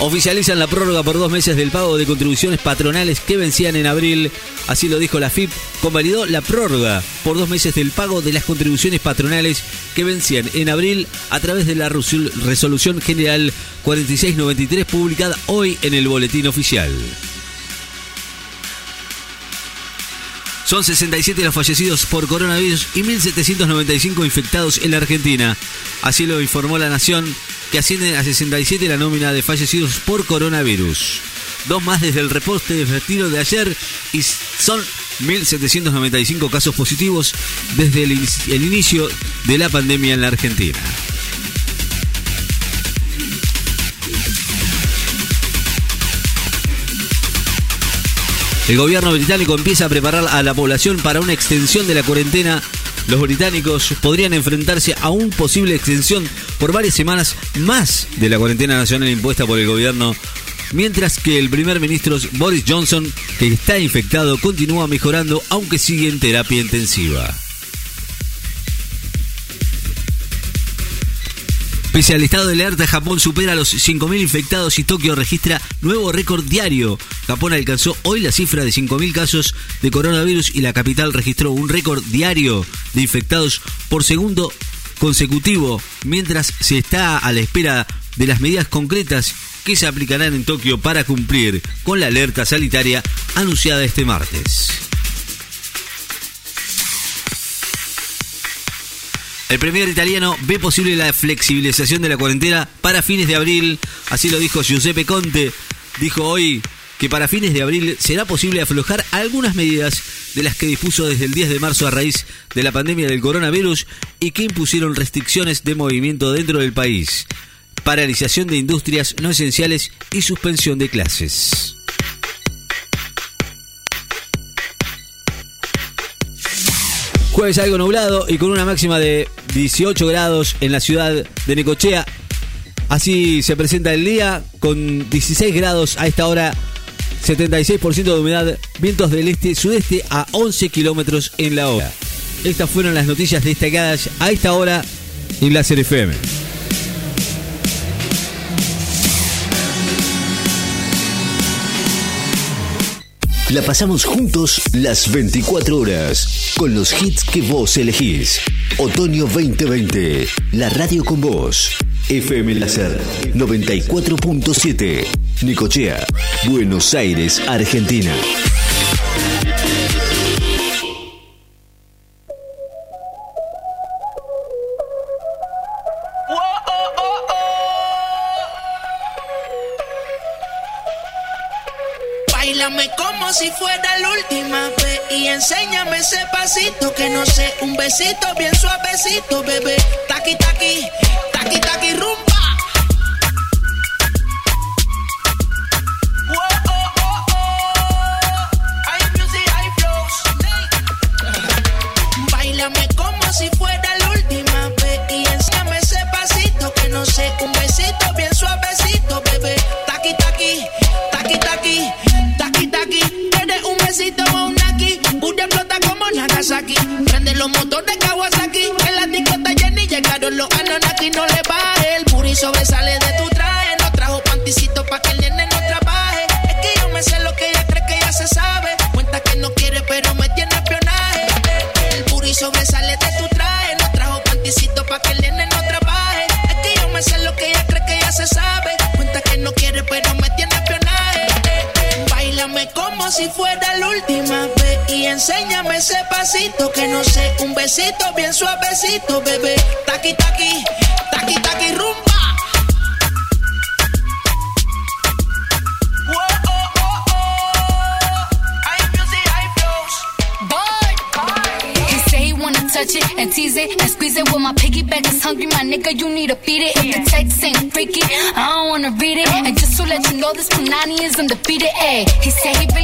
Oficializan la prórroga por dos meses del pago de contribuciones patronales que vencían en abril. Así lo dijo la FIP. Convalidó la prórroga por dos meses del pago de las contribuciones patronales que vencían en abril a través de la resolución general 4693 publicada hoy en el boletín oficial. Son 67 los fallecidos por coronavirus y 1.795 infectados en la Argentina. Así lo informó la Nación, que asciende a 67 la nómina de fallecidos por coronavirus. Dos más desde el reporte de retiro de ayer y son 1.795 casos positivos desde el inicio de la pandemia en la Argentina. El gobierno británico empieza a preparar a la población para una extensión de la cuarentena. Los británicos podrían enfrentarse a una posible extensión por varias semanas más de la cuarentena nacional impuesta por el gobierno, mientras que el primer ministro Boris Johnson, que está infectado, continúa mejorando aunque sigue en terapia intensiva. Pese al estado de alerta, Japón supera los 5.000 infectados y Tokio registra nuevo récord diario. Japón alcanzó hoy la cifra de 5.000 casos de coronavirus y la capital registró un récord diario de infectados por segundo consecutivo, mientras se está a la espera de las medidas concretas que se aplicarán en Tokio para cumplir con la alerta sanitaria anunciada este martes. El premier italiano ve posible la flexibilización de la cuarentena para fines de abril, así lo dijo Giuseppe Conte. Dijo hoy que para fines de abril será posible aflojar algunas medidas de las que dispuso desde el 10 de marzo a raíz de la pandemia del coronavirus y que impusieron restricciones de movimiento dentro del país, paralización de industrias no esenciales y suspensión de clases. Jueves algo nublado y con una máxima de 18 grados en la ciudad de Necochea. Así se presenta el día con 16 grados a esta hora, 76% de humedad, vientos del este-sudeste a 11 kilómetros en la hora. Estas fueron las noticias destacadas a esta hora en la FM. La pasamos juntos las 24 horas con los hits que vos elegís. Otoño 2020, la radio con vos. FM Láser 94.7, Nicochea, Buenos Aires, Argentina. Un besito bien suavecito, bebé. Taqui taqui, taqui taqui rumba. Suavecito, bebé. Taqui taqui, taqui taqui rumba. touch it and tease it and squeeze it. When my piggyback is hungry, my nigga, you need to beat it. If the text ain't freaky, I don't wanna read it. And just to let you know, this Punani is undefeated. Ayy, he said he really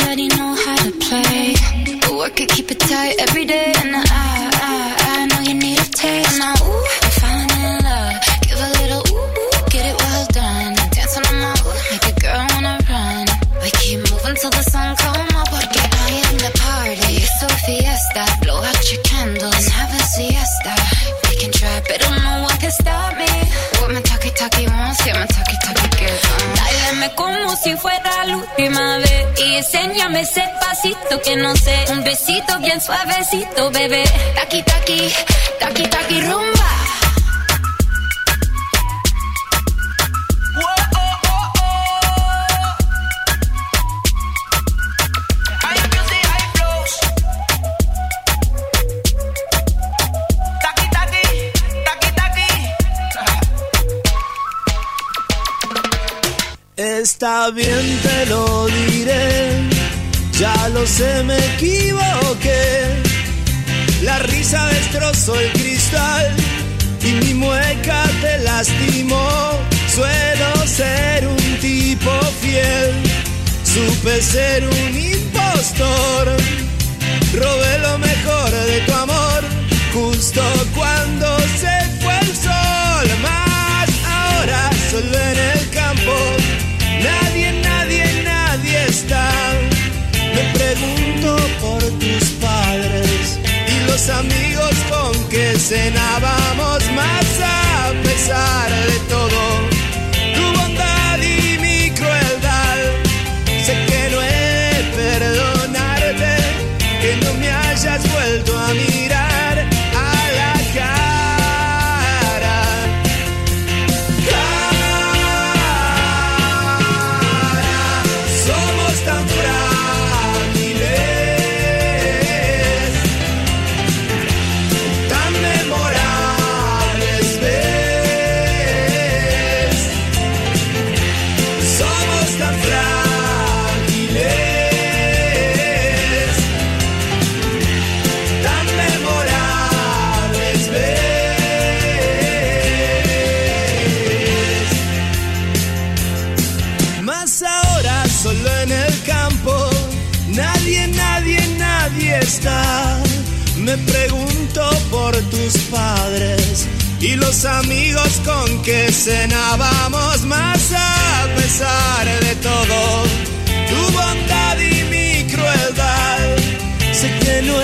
Already know how to play. But work it, keep it tight every day. And I, pasito que no sé, un besito bien suavecito, bebé. Taki taki, taki taki rumba. Está bien, te lo diré. Ya lo sé, me equivoqué. La risa destrozó el cristal y mi mueca te lastimó. Suelo ser un tipo fiel, supe ser un impostor. Robé lo mejor de tu amor, justo los amigos con que cenábamos más a pesar de todo. Y los amigos con que cenábamos más a pesar de todo. Tu bondad y mi crueldad, sé que no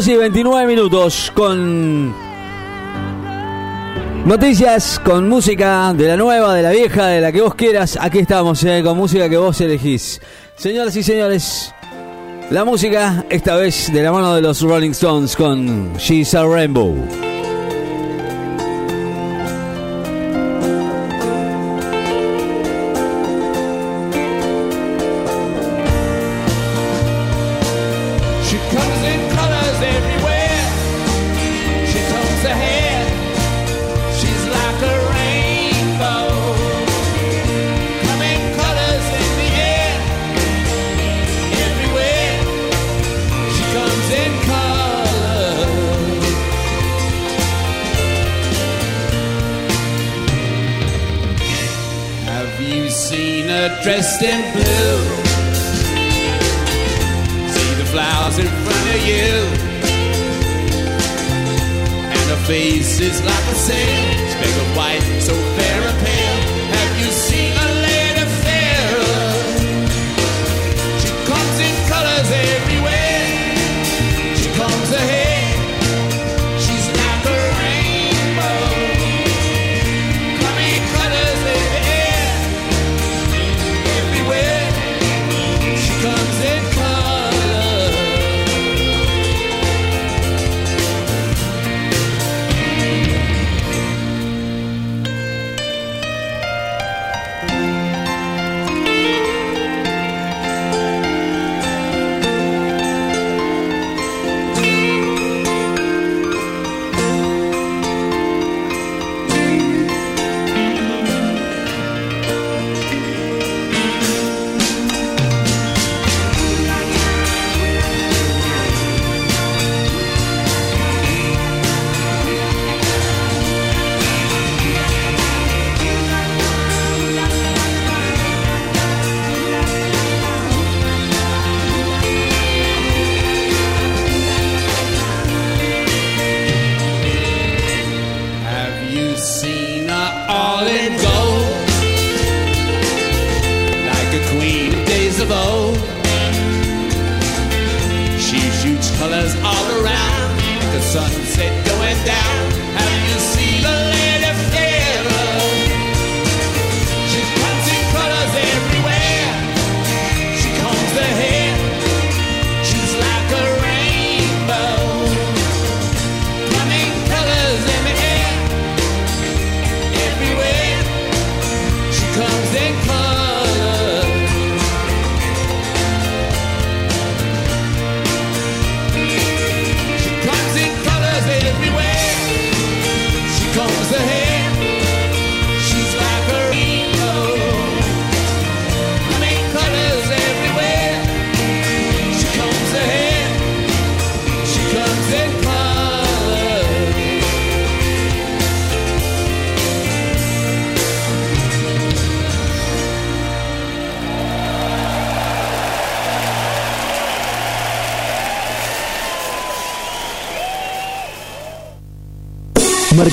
2 y 29 minutos con noticias, con música de la nueva, de la vieja, de la que vos quieras. Aquí estamos, eh, con música que vos elegís. Señoras y señores, la música esta vez de la mano de los Rolling Stones con She's a Rainbow.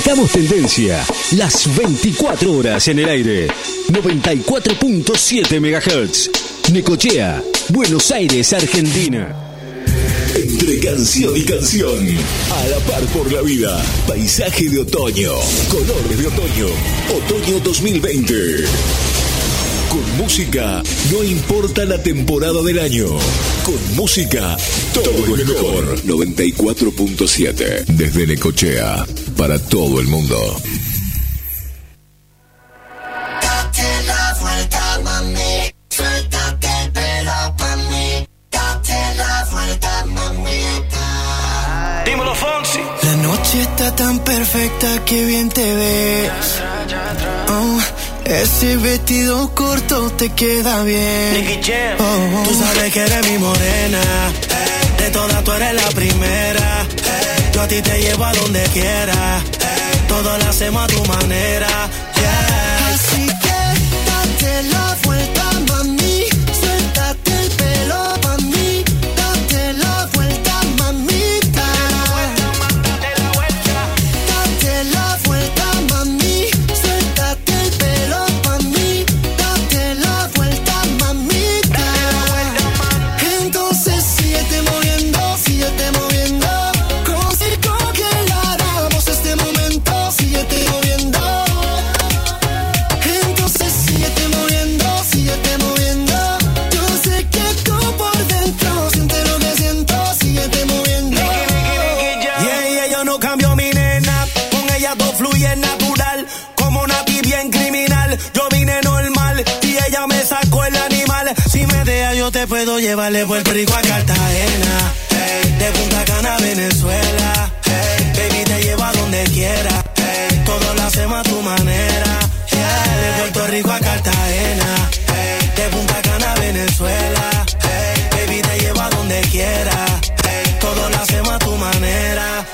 Marcamos tendencia. Las 24 horas en el aire. 94.7 MHz. Necochea, Buenos Aires, Argentina. Entre canción y canción. A la par por la vida. Paisaje de otoño. Colores de otoño. Otoño 2020. Con música, no importa la temporada del año. Con música, todo es mejor. 94.7. Desde Necochea, para todo el mundo. Date la vuelta, mami. Suéltate el pelo pa' mí. Date la vuelta, mamita. Dímelo, Fonsi. La noche está tan perfecta que bien te ves. Oh, ese vestido corto te queda bien. Jam. Oh, tú sabes que eres mi morena. De todas tú eres la primera. Yo a ti te llevo a donde quiera. Todo lo hacemos a tu manera. yeah. Bien criminal. Yo vine normal y ella me sacó el animal. Si me deja, yo te puedo llevarle Puerto Rico a Cartagena. Hey, de Punta Cana a Venezuela. Hey, baby, te llevo a donde quiera. Todo lo hacemos a tu manera. De Puerto Rico a Cartagena. De Punta Cana a Venezuela. Baby, te llevo a donde quiera. Todo lo hacemos a tu manera.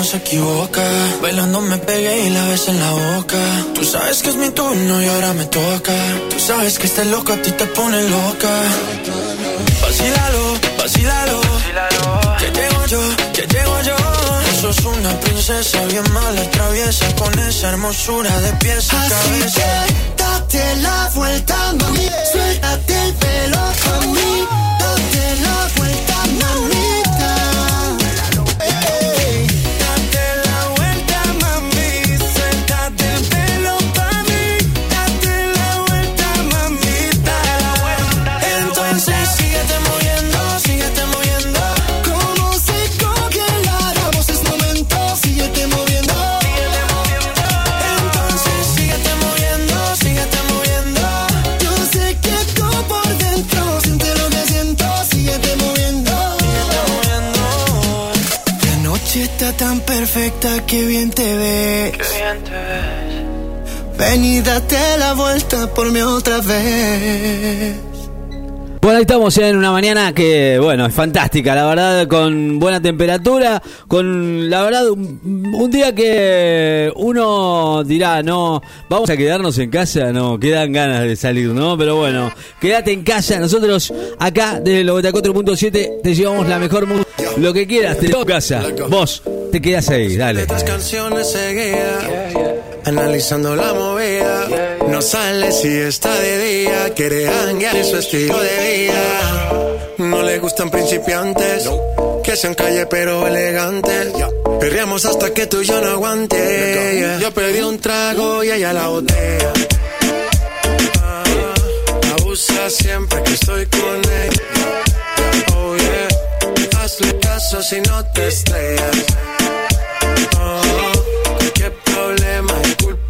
No se equivoca. Bailando me pegué y la ves en la boca. Tú sabes que es mi turno y ahora me toca. Tú sabes que este loco a ti te pone loca. Vacílalo, vacílalo. Que llego yo, que llego yo. Sos una princesa bien mala, traviesa con esa hermosura de pies a Así cabeza. que date la vuelta, mami. Suéltate el pelo a perfecta, que bien te ves. Qué bien te ves. Ven y date la vuelta por mí otra vez. Bueno, ahí estamos ya en una mañana que, bueno, es fantástica, la verdad, con buena temperatura, con, la verdad, un, día que uno dirá, no, vamos a quedarnos en casa, no, quedan ganas de salir, ¿no? Pero bueno, quédate en casa, nosotros acá desde el 94.7 te llevamos la mejor música, lo que quieras, te llevamos a casa, vos te quedas ahí, dale. Canciones seguía, analizando la movida. No sale si está de día, quiere hanguear en su estilo de vida. No le gustan principiantes, que sean calle pero elegantes. Perreamos hasta que tú y yo no aguante. Yo pedí un trago y ella la botella. Ah, abusa siempre que estoy con ella. Oh yeah, hazle caso si no te estrellas. Oh, qué problema es culpa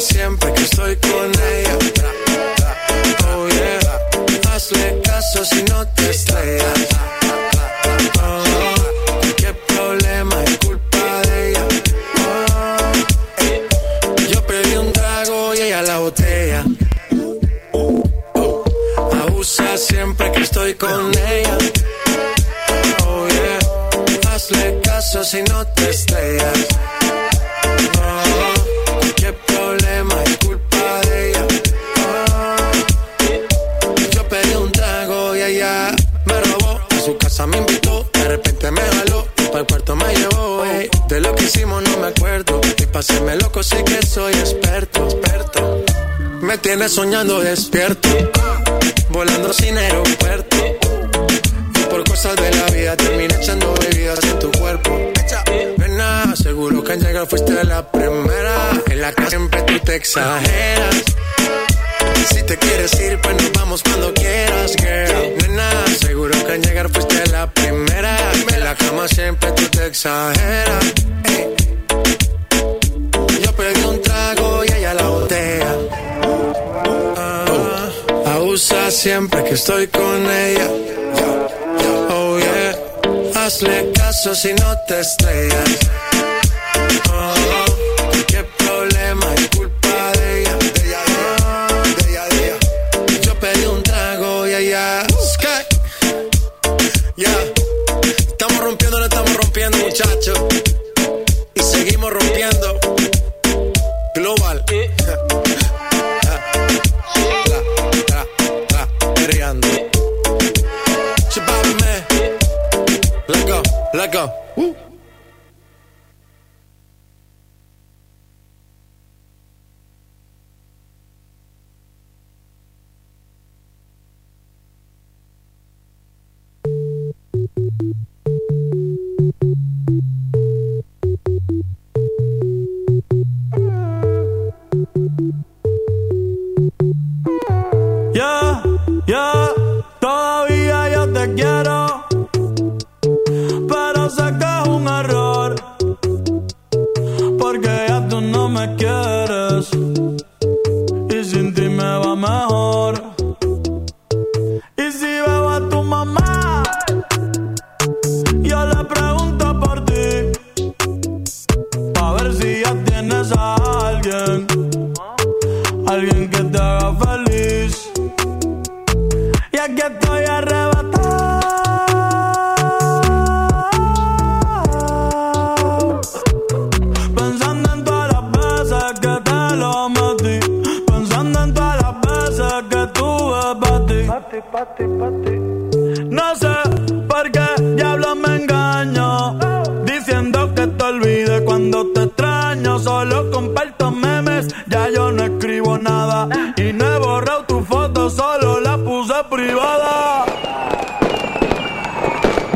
Siempre que estoy con ella. Oh yeah. Hazle caso si no te estrellas. Tienes soñando despierto, volando sin aeropuerto. Y por cosas de la vida terminé echando bebidas en tu cuerpo. Nena, seguro que al llegar fuiste la primera. En la casa siempre tú te exageras. Si te quieres ir, pues nos vamos cuando quieras, girl. Nena, seguro que al llegar fuiste la primera. En la cama siempre tú te exageras. Siempre que estoy con ella. Oh yeah. Hazle caso si no te estrellas.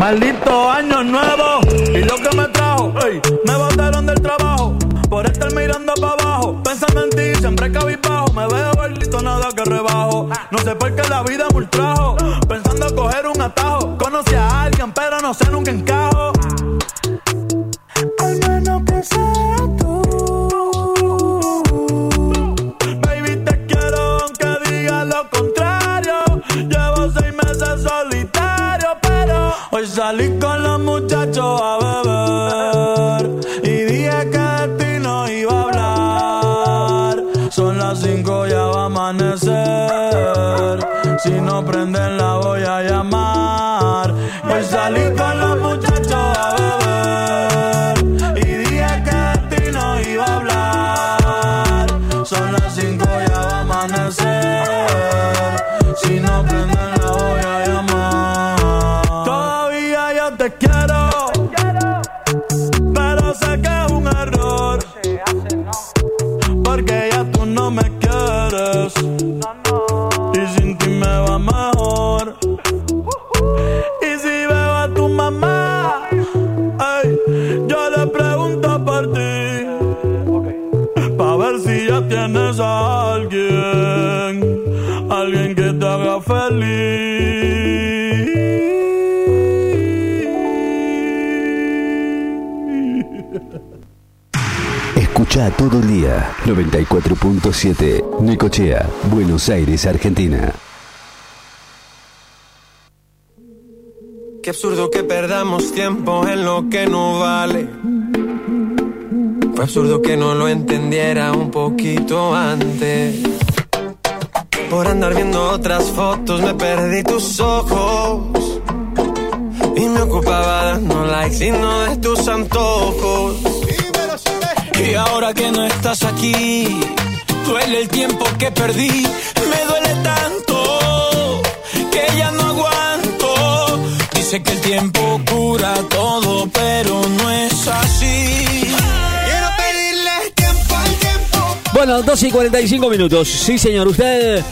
Maldito Todo el día 94.7 Necochea, Buenos Aires, Argentina. Qué absurdo que perdamos tiempo en lo que no vale. Fue absurdo que no lo entendiera un poquito antes. Por andar viendo otras fotos me perdí tus ojos. Y me ocupaba dando likes y no de tus antojos. Y ahora que no estás aquí, duele el tiempo que perdí. Me duele tanto que ya no aguanto. Dice que el tiempo cura todo, pero no es así. Quiero pedirle tiempo al tiempo. Bueno, 12 y 45 minutos. Sí, señor, usted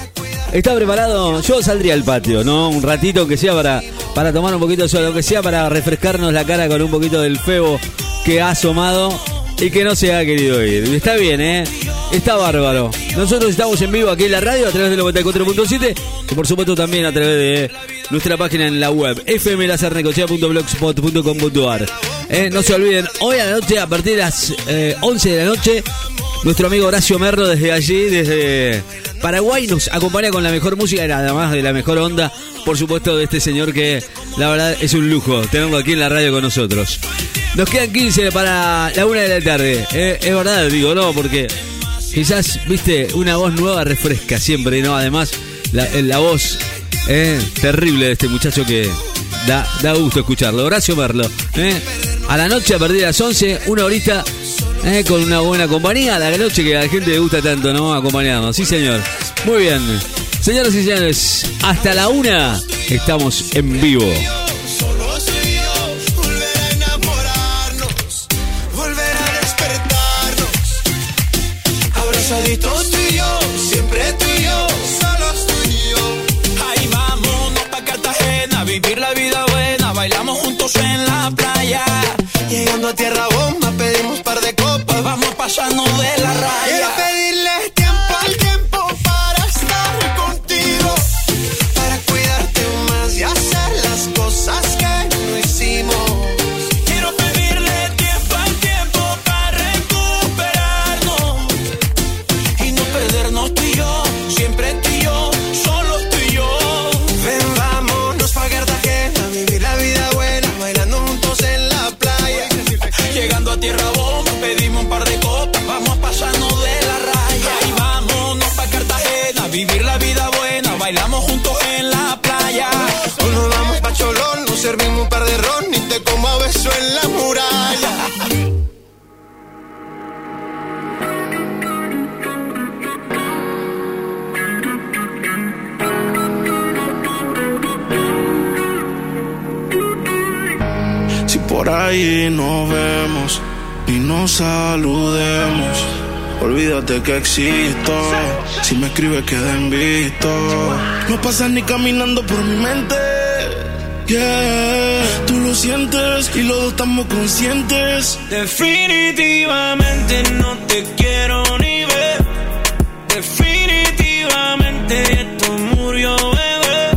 está preparado. Yo saldría al patio, ¿no? Un ratito que sea para, para tomar un poquito de sol, que sea para refrescarnos la cara con un poquito del febo que ha asomado y que no se ha querido ir. Está bien, ¿eh? Está bárbaro. Nosotros estamos en vivo aquí en la radio a través del 94.7 y por supuesto también a través de nuestra página en la web fmlacernecochea.blogspot.com.ar eh, No se olviden, hoy a la noche, a partir de las eh, 11 de la noche, nuestro amigo Horacio Merlo desde allí, desde Paraguay, nos acompaña con la mejor música además de la mejor onda, por supuesto, de este señor que la verdad es un lujo tenerlo aquí en la radio con nosotros. Nos quedan 15 para la una de la tarde. Eh, es verdad, digo, no, porque quizás, viste, una voz nueva refresca siempre, ¿no? Además, la, voz eh, terrible de este muchacho que da, da gusto escucharlo. Horacio Merlo. eh. A la noche, a partir de las 11, una horita eh, con una buena compañía. A la noche que a la gente le gusta tanto, ¿no? Acompañarnos. Sí, señor. Muy bien. Señoras y señores, hasta la una estamos en vivo. Tierra bomba, pedimos par de copas, Vamos pasando de la raya. Beso en la muralla. Si por ahí nos vemos y nos saludemos, olvídate que existo. Si me escribes, queda visto. No pasas ni caminando por mi mente. Yeah, tú lo sientes y los dos estamos conscientes. Definitivamente no te quiero ni ver. Definitivamente esto murió, bebé.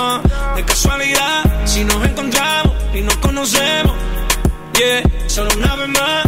Ah, de casualidad, si nos encontramos y nos conocemos. Yeah, solo una vez más,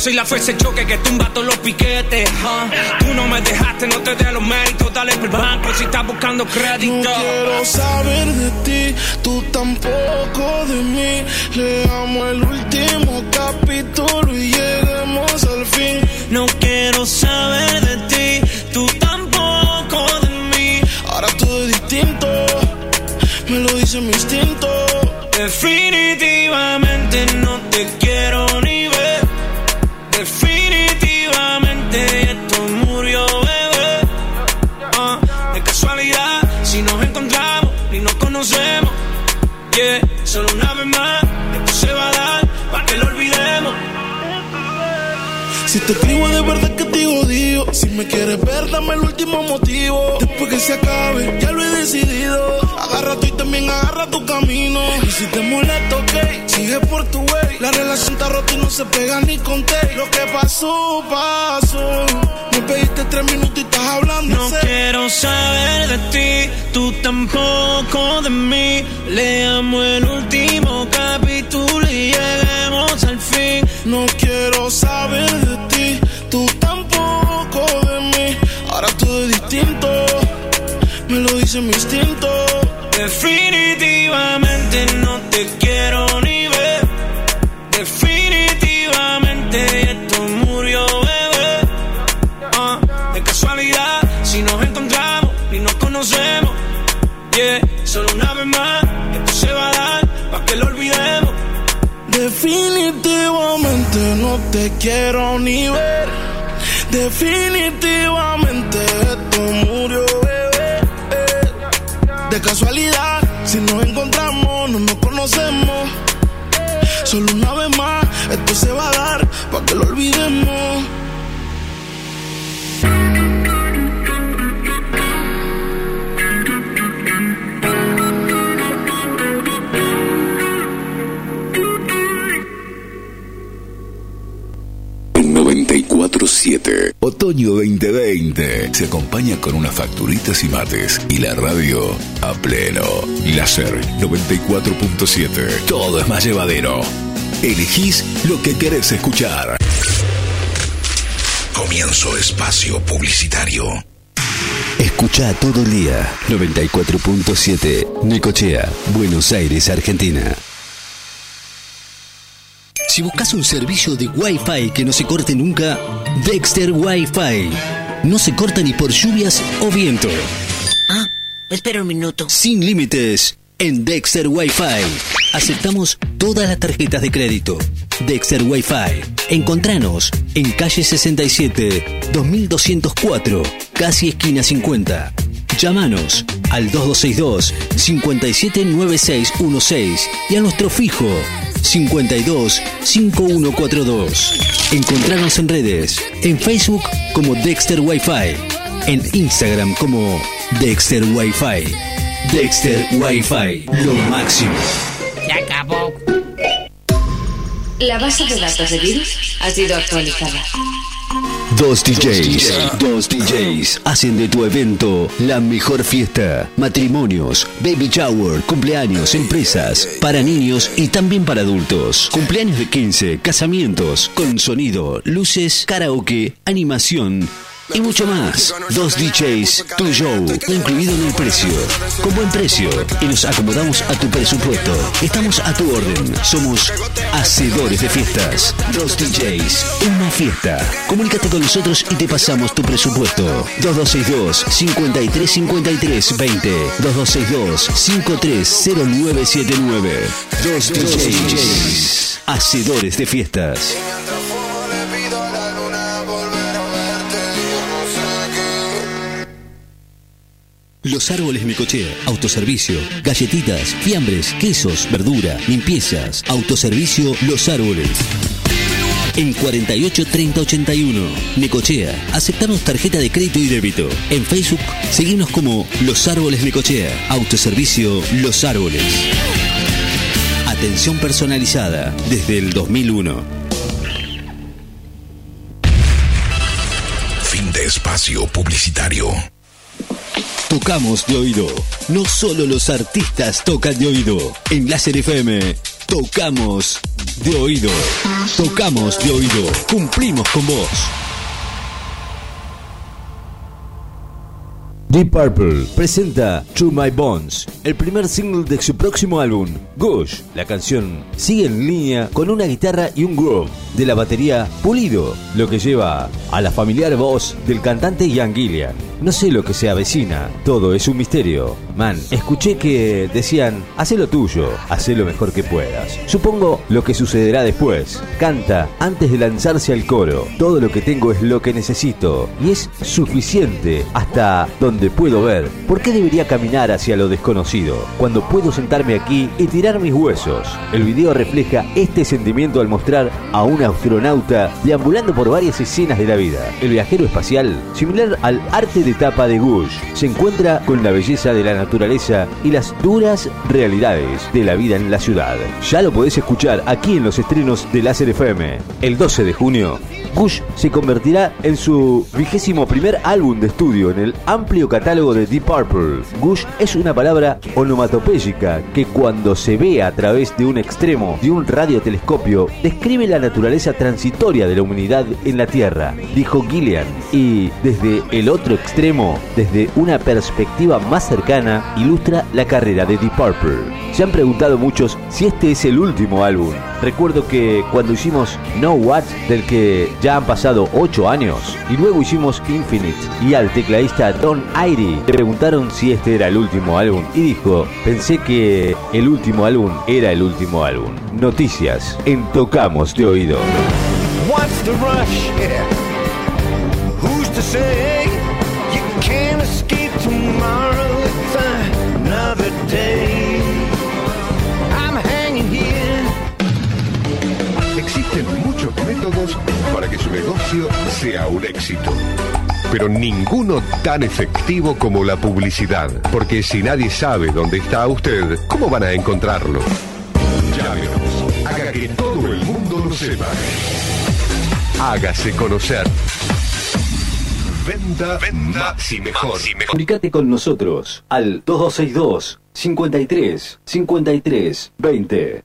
soy la fuerza de choque que tumba todos los piquetes. Tú no me dejaste, no te dé los méritos, dale por el banco si estás buscando crédito. No quiero saber de ti, tú tampoco de mí. Leamos el último capítulo y lleguemos al fin. No quiero me quieres ver, dame el último motivo. Después que se acabe, ya lo he decidido. Agarra tú y también agarra tu camino. Y si te molesta, ok, sigue por tu way. La relación está rota y no se pega ni con té Lo que pasó, pasó. Me pediste tres minutos y estás hablando No quiero saber de ti, tú tampoco de mí. Leamos el último capítulo y lleguemos al fin. No quiero saber de mi instinto. Definitivamente no te quiero ni ver. Definitivamente esto murió, bebé. Ah, de casualidad, si nos encontramos y nos conocemos. Yeah, solo una vez más, esto se va a dar para que lo olvidemos. Definitivamente no te quiero ni ver. Definitivamente Solo una vez más, esto se va a dar para que lo olvidemos. 94.7, Otoño 2020. Se acompaña con unas facturitas y mates. Y la radio a pleno. Láser 94.7. Todo es más llevadero. Elegís lo que querés escuchar. Comienzo espacio publicitario. Escucha todo el día 94.7 Necochea, Buenos Aires, Argentina. Si buscas un servicio de Wi-Fi que no se corte nunca, Dexter Wi-Fi. No se corta ni por lluvias o viento. Ah, espera un minuto. Sin límites en Dexter Wi-Fi. Aceptamos todas las tarjetas de crédito. Dexter Wi-Fi. Encontranos en calle 67, 2204, casi esquina 50. Llámanos al 2262 579616 y a nuestro fijo 52 5142. Encontranos en redes, en Facebook como Dexter Wi-Fi, en Instagram como Dexter Wi-Fi. Dexter Wi-Fi, lo máximo. Se acabó. La base de datos de virus ha sido actualizada. Dos DJs, dos DJs hacen de tu evento la mejor fiesta. Matrimonios, baby shower, cumpleaños, empresas, para niños y también para adultos. Cumpleaños de 15, casamientos, con sonido, luces, karaoke, animación y mucho más. Dos DJs, tu show, incluido en el precio. Con buen precio y nos acomodamos a tu presupuesto. Estamos a tu orden. Somos hacedores de fiestas. Dos DJs, una fiesta. Comunícate con nosotros y te pasamos tu presupuesto. 2262 5353 20 2262 530979 Dos DJs, hacedores de fiestas. Los Árboles Necochea, autoservicio, galletitas, fiambres, quesos, verdura, limpiezas, autoservicio Los Árboles. En 48 30 81, Necochea, aceptamos tarjeta de crédito y débito. En Facebook, seguimos como Los Árboles Necochea, autoservicio Los Árboles. Atención personalizada desde el 2001. Fin de espacio publicitario. Tocamos de oído. No solo los artistas tocan de oído. En Láser FM, tocamos de oído. Tocamos de oído. Cumplimos con vos. Deep Purple presenta To My Bones, el primer single de su próximo álbum, Gush. La canción sigue en línea con una guitarra y un groove de la batería pulido, lo que lleva a la familiar voz del cantante Ian Gillian. No sé lo que se avecina, todo es un misterio. Escuché que decían, haz lo tuyo, haz lo mejor que puedas. Supongo lo que sucederá después. Canta antes de lanzarse al coro. Todo lo que tengo es lo que necesito y es suficiente hasta donde puedo ver. ¿Por qué debería caminar hacia lo desconocido cuando puedo sentarme aquí y tirar mis huesos? El video refleja este sentimiento al mostrar a un astronauta deambulando por varias escenas de la vida. El viajero espacial, similar al arte de tapa de Gush, se encuentra con la belleza de la naturaleza y las duras realidades de la vida en la ciudad. Ya lo podés escuchar aquí en los estrenos de Láser FM. El 12 de junio, Gush se convertirá en su vigésimo primer álbum de estudio en el amplio catálogo de Deep Purple. Gush es una palabra onomatopéyica que cuando se ve a través de un extremo de un radiotelescopio describe la naturaleza transitoria de la humanidad en la Tierra, dijo Gillian, y desde el otro extremo, desde una perspectiva más cercana, ilustra la carrera de Deep Purple. Se han preguntado muchos si este es el último álbum. Recuerdo que cuando hicimos No What, del que ya han pasado 8 años, y luego hicimos Infinite, y al tecladista Don Airy le preguntaron si este era el último álbum, y dijo, pensé que el último álbum era el último álbum. Noticias en Tocamos de Oído. What's the rush? Yeah. Who's to say métodos para que su negocio sea un éxito. Pero ninguno tan efectivo como la publicidad. Porque si nadie sabe dónde está usted, ¿cómo van a encontrarlo? Llámenos. Haga que todo el mundo lo sepa. Hágase conocer. Venda, venda y mejor. Comunicate con nosotros al 2262 53 53 20.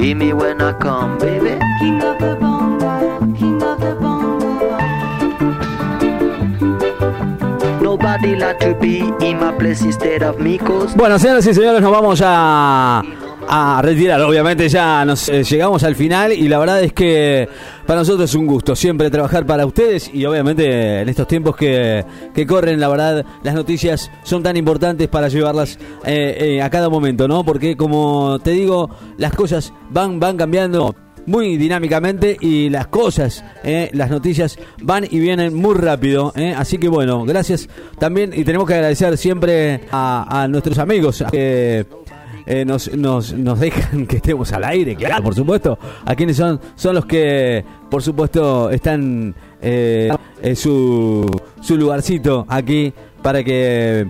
Hear me when I come, baby. King of the bongo, king of the bongo. Nobody like to be in my place instead of me, cause Bueno, señoras y señores, nos vamos a, a retirar. Obviamente ya nos eh, llegamos al final y la verdad es que para nosotros es un gusto siempre trabajar para ustedes y obviamente en estos tiempos que, que corren, la verdad, las noticias son tan importantes para llevarlas eh, eh, a cada momento, ¿no? Porque como te digo, las cosas van, van cambiando. muy dinámicamente y las cosas, eh, las noticias van y vienen muy rápido. eh. Así que bueno, gracias también y tenemos que agradecer siempre a, nuestros amigos que eh, nos, nos, nos dejan que estemos al aire, claro, por supuesto. A quienes son, son los que, por supuesto, están eh, su, su lugarcito aquí para que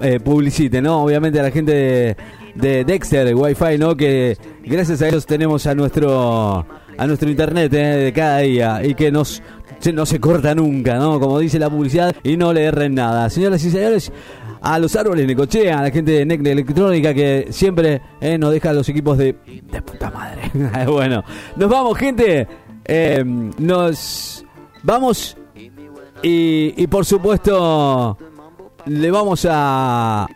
eh, publiciten, ¿no? Obviamente a la gente de, de Dexter, de Wi-Fi, ¿no? Que gracias a ellos tenemos a nuestro a nuestro internet eh, de cada día y que nos no se corta nunca, ¿no? Como dice la publicidad y no le erren nada. Señoras y señores, a los árboles de Cochea, a la gente de NEC de Electrónica que siempre eh, nos deja los equipos de, de puta madre. bueno, nos vamos, gente. Eh, nos vamos y, y por supuesto le vamos a,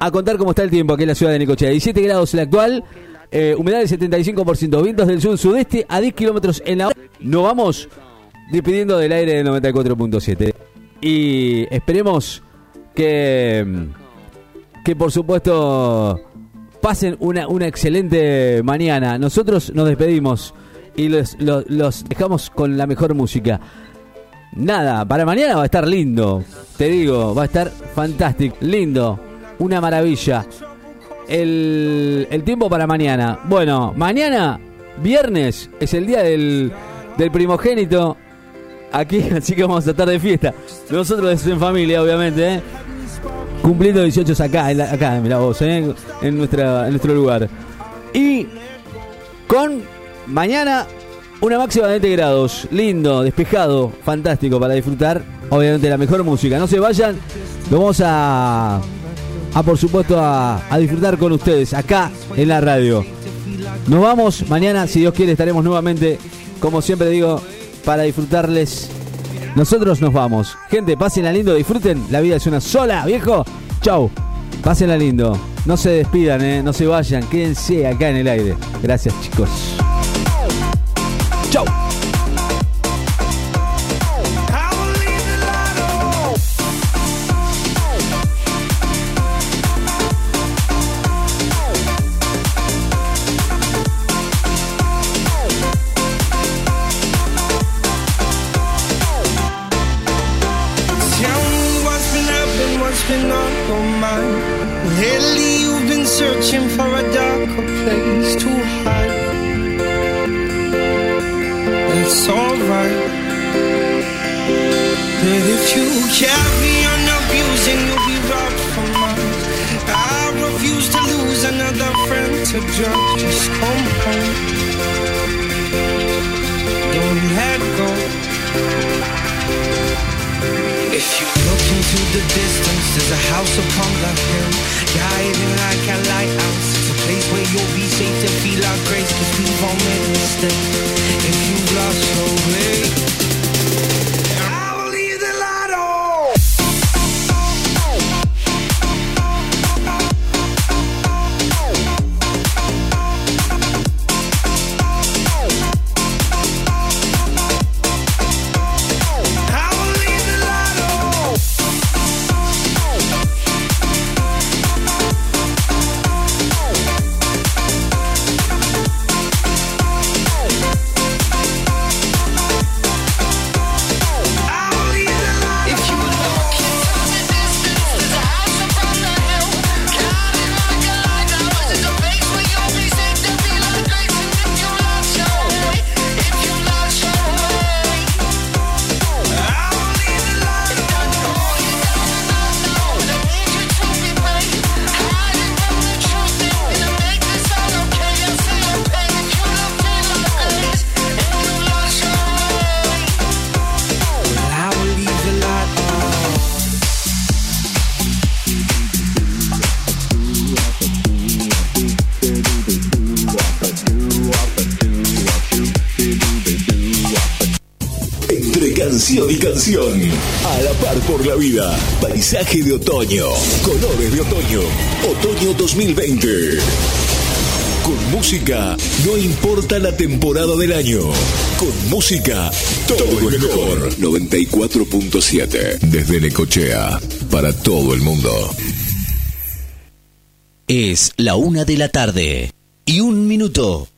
a contar cómo está el tiempo aquí en la ciudad de Necochea. 17 grados la actual, eh, humedad del 75%, vientos del sur-sudeste a 10 kilómetros en la hora. Nos vamos despidiendo del aire del 94.7. Y esperemos que, que por supuesto pasen una, una excelente mañana. Nosotros nos despedimos y los, los- dejamos con la mejor música. Nada, para mañana va a estar lindo. Te digo, va a estar fantástico, lindo, una maravilla. El, el tiempo para mañana. Bueno, mañana, viernes, es el día del, del primogénito. Aquí, así que vamos a estar de fiesta. Nosotros en familia, obviamente, ¿eh? Cumpliendo 18 acá, en la- acá, vos, ¿eh? en, nuestra, en nuestro lugar. Y con mañana una máxima de 20 grados. Lindo, despejado, fantástico para disfrutar. Obviamente la mejor música. No se vayan. Lo vamos a, a por supuesto, a, a disfrutar con ustedes acá en la radio. Nos vamos. Mañana, si Dios quiere, estaremos nuevamente, como siempre digo, para disfrutarles. Nosotros nos vamos. Gente, pásenla lindo, disfruten. La vida es una sola, viejo. Chau. Pásenla lindo. No se despidan, eh, no se vayan. Quédense acá en el aire. Gracias, chicos. Chau. Paisaje de otoño, colores de otoño, otoño 2020. Con música, no importa la temporada del año. Con música, todo es mejor. 94.7, desde Necochea, para todo el mundo. Es la una de la tarde y un minuto.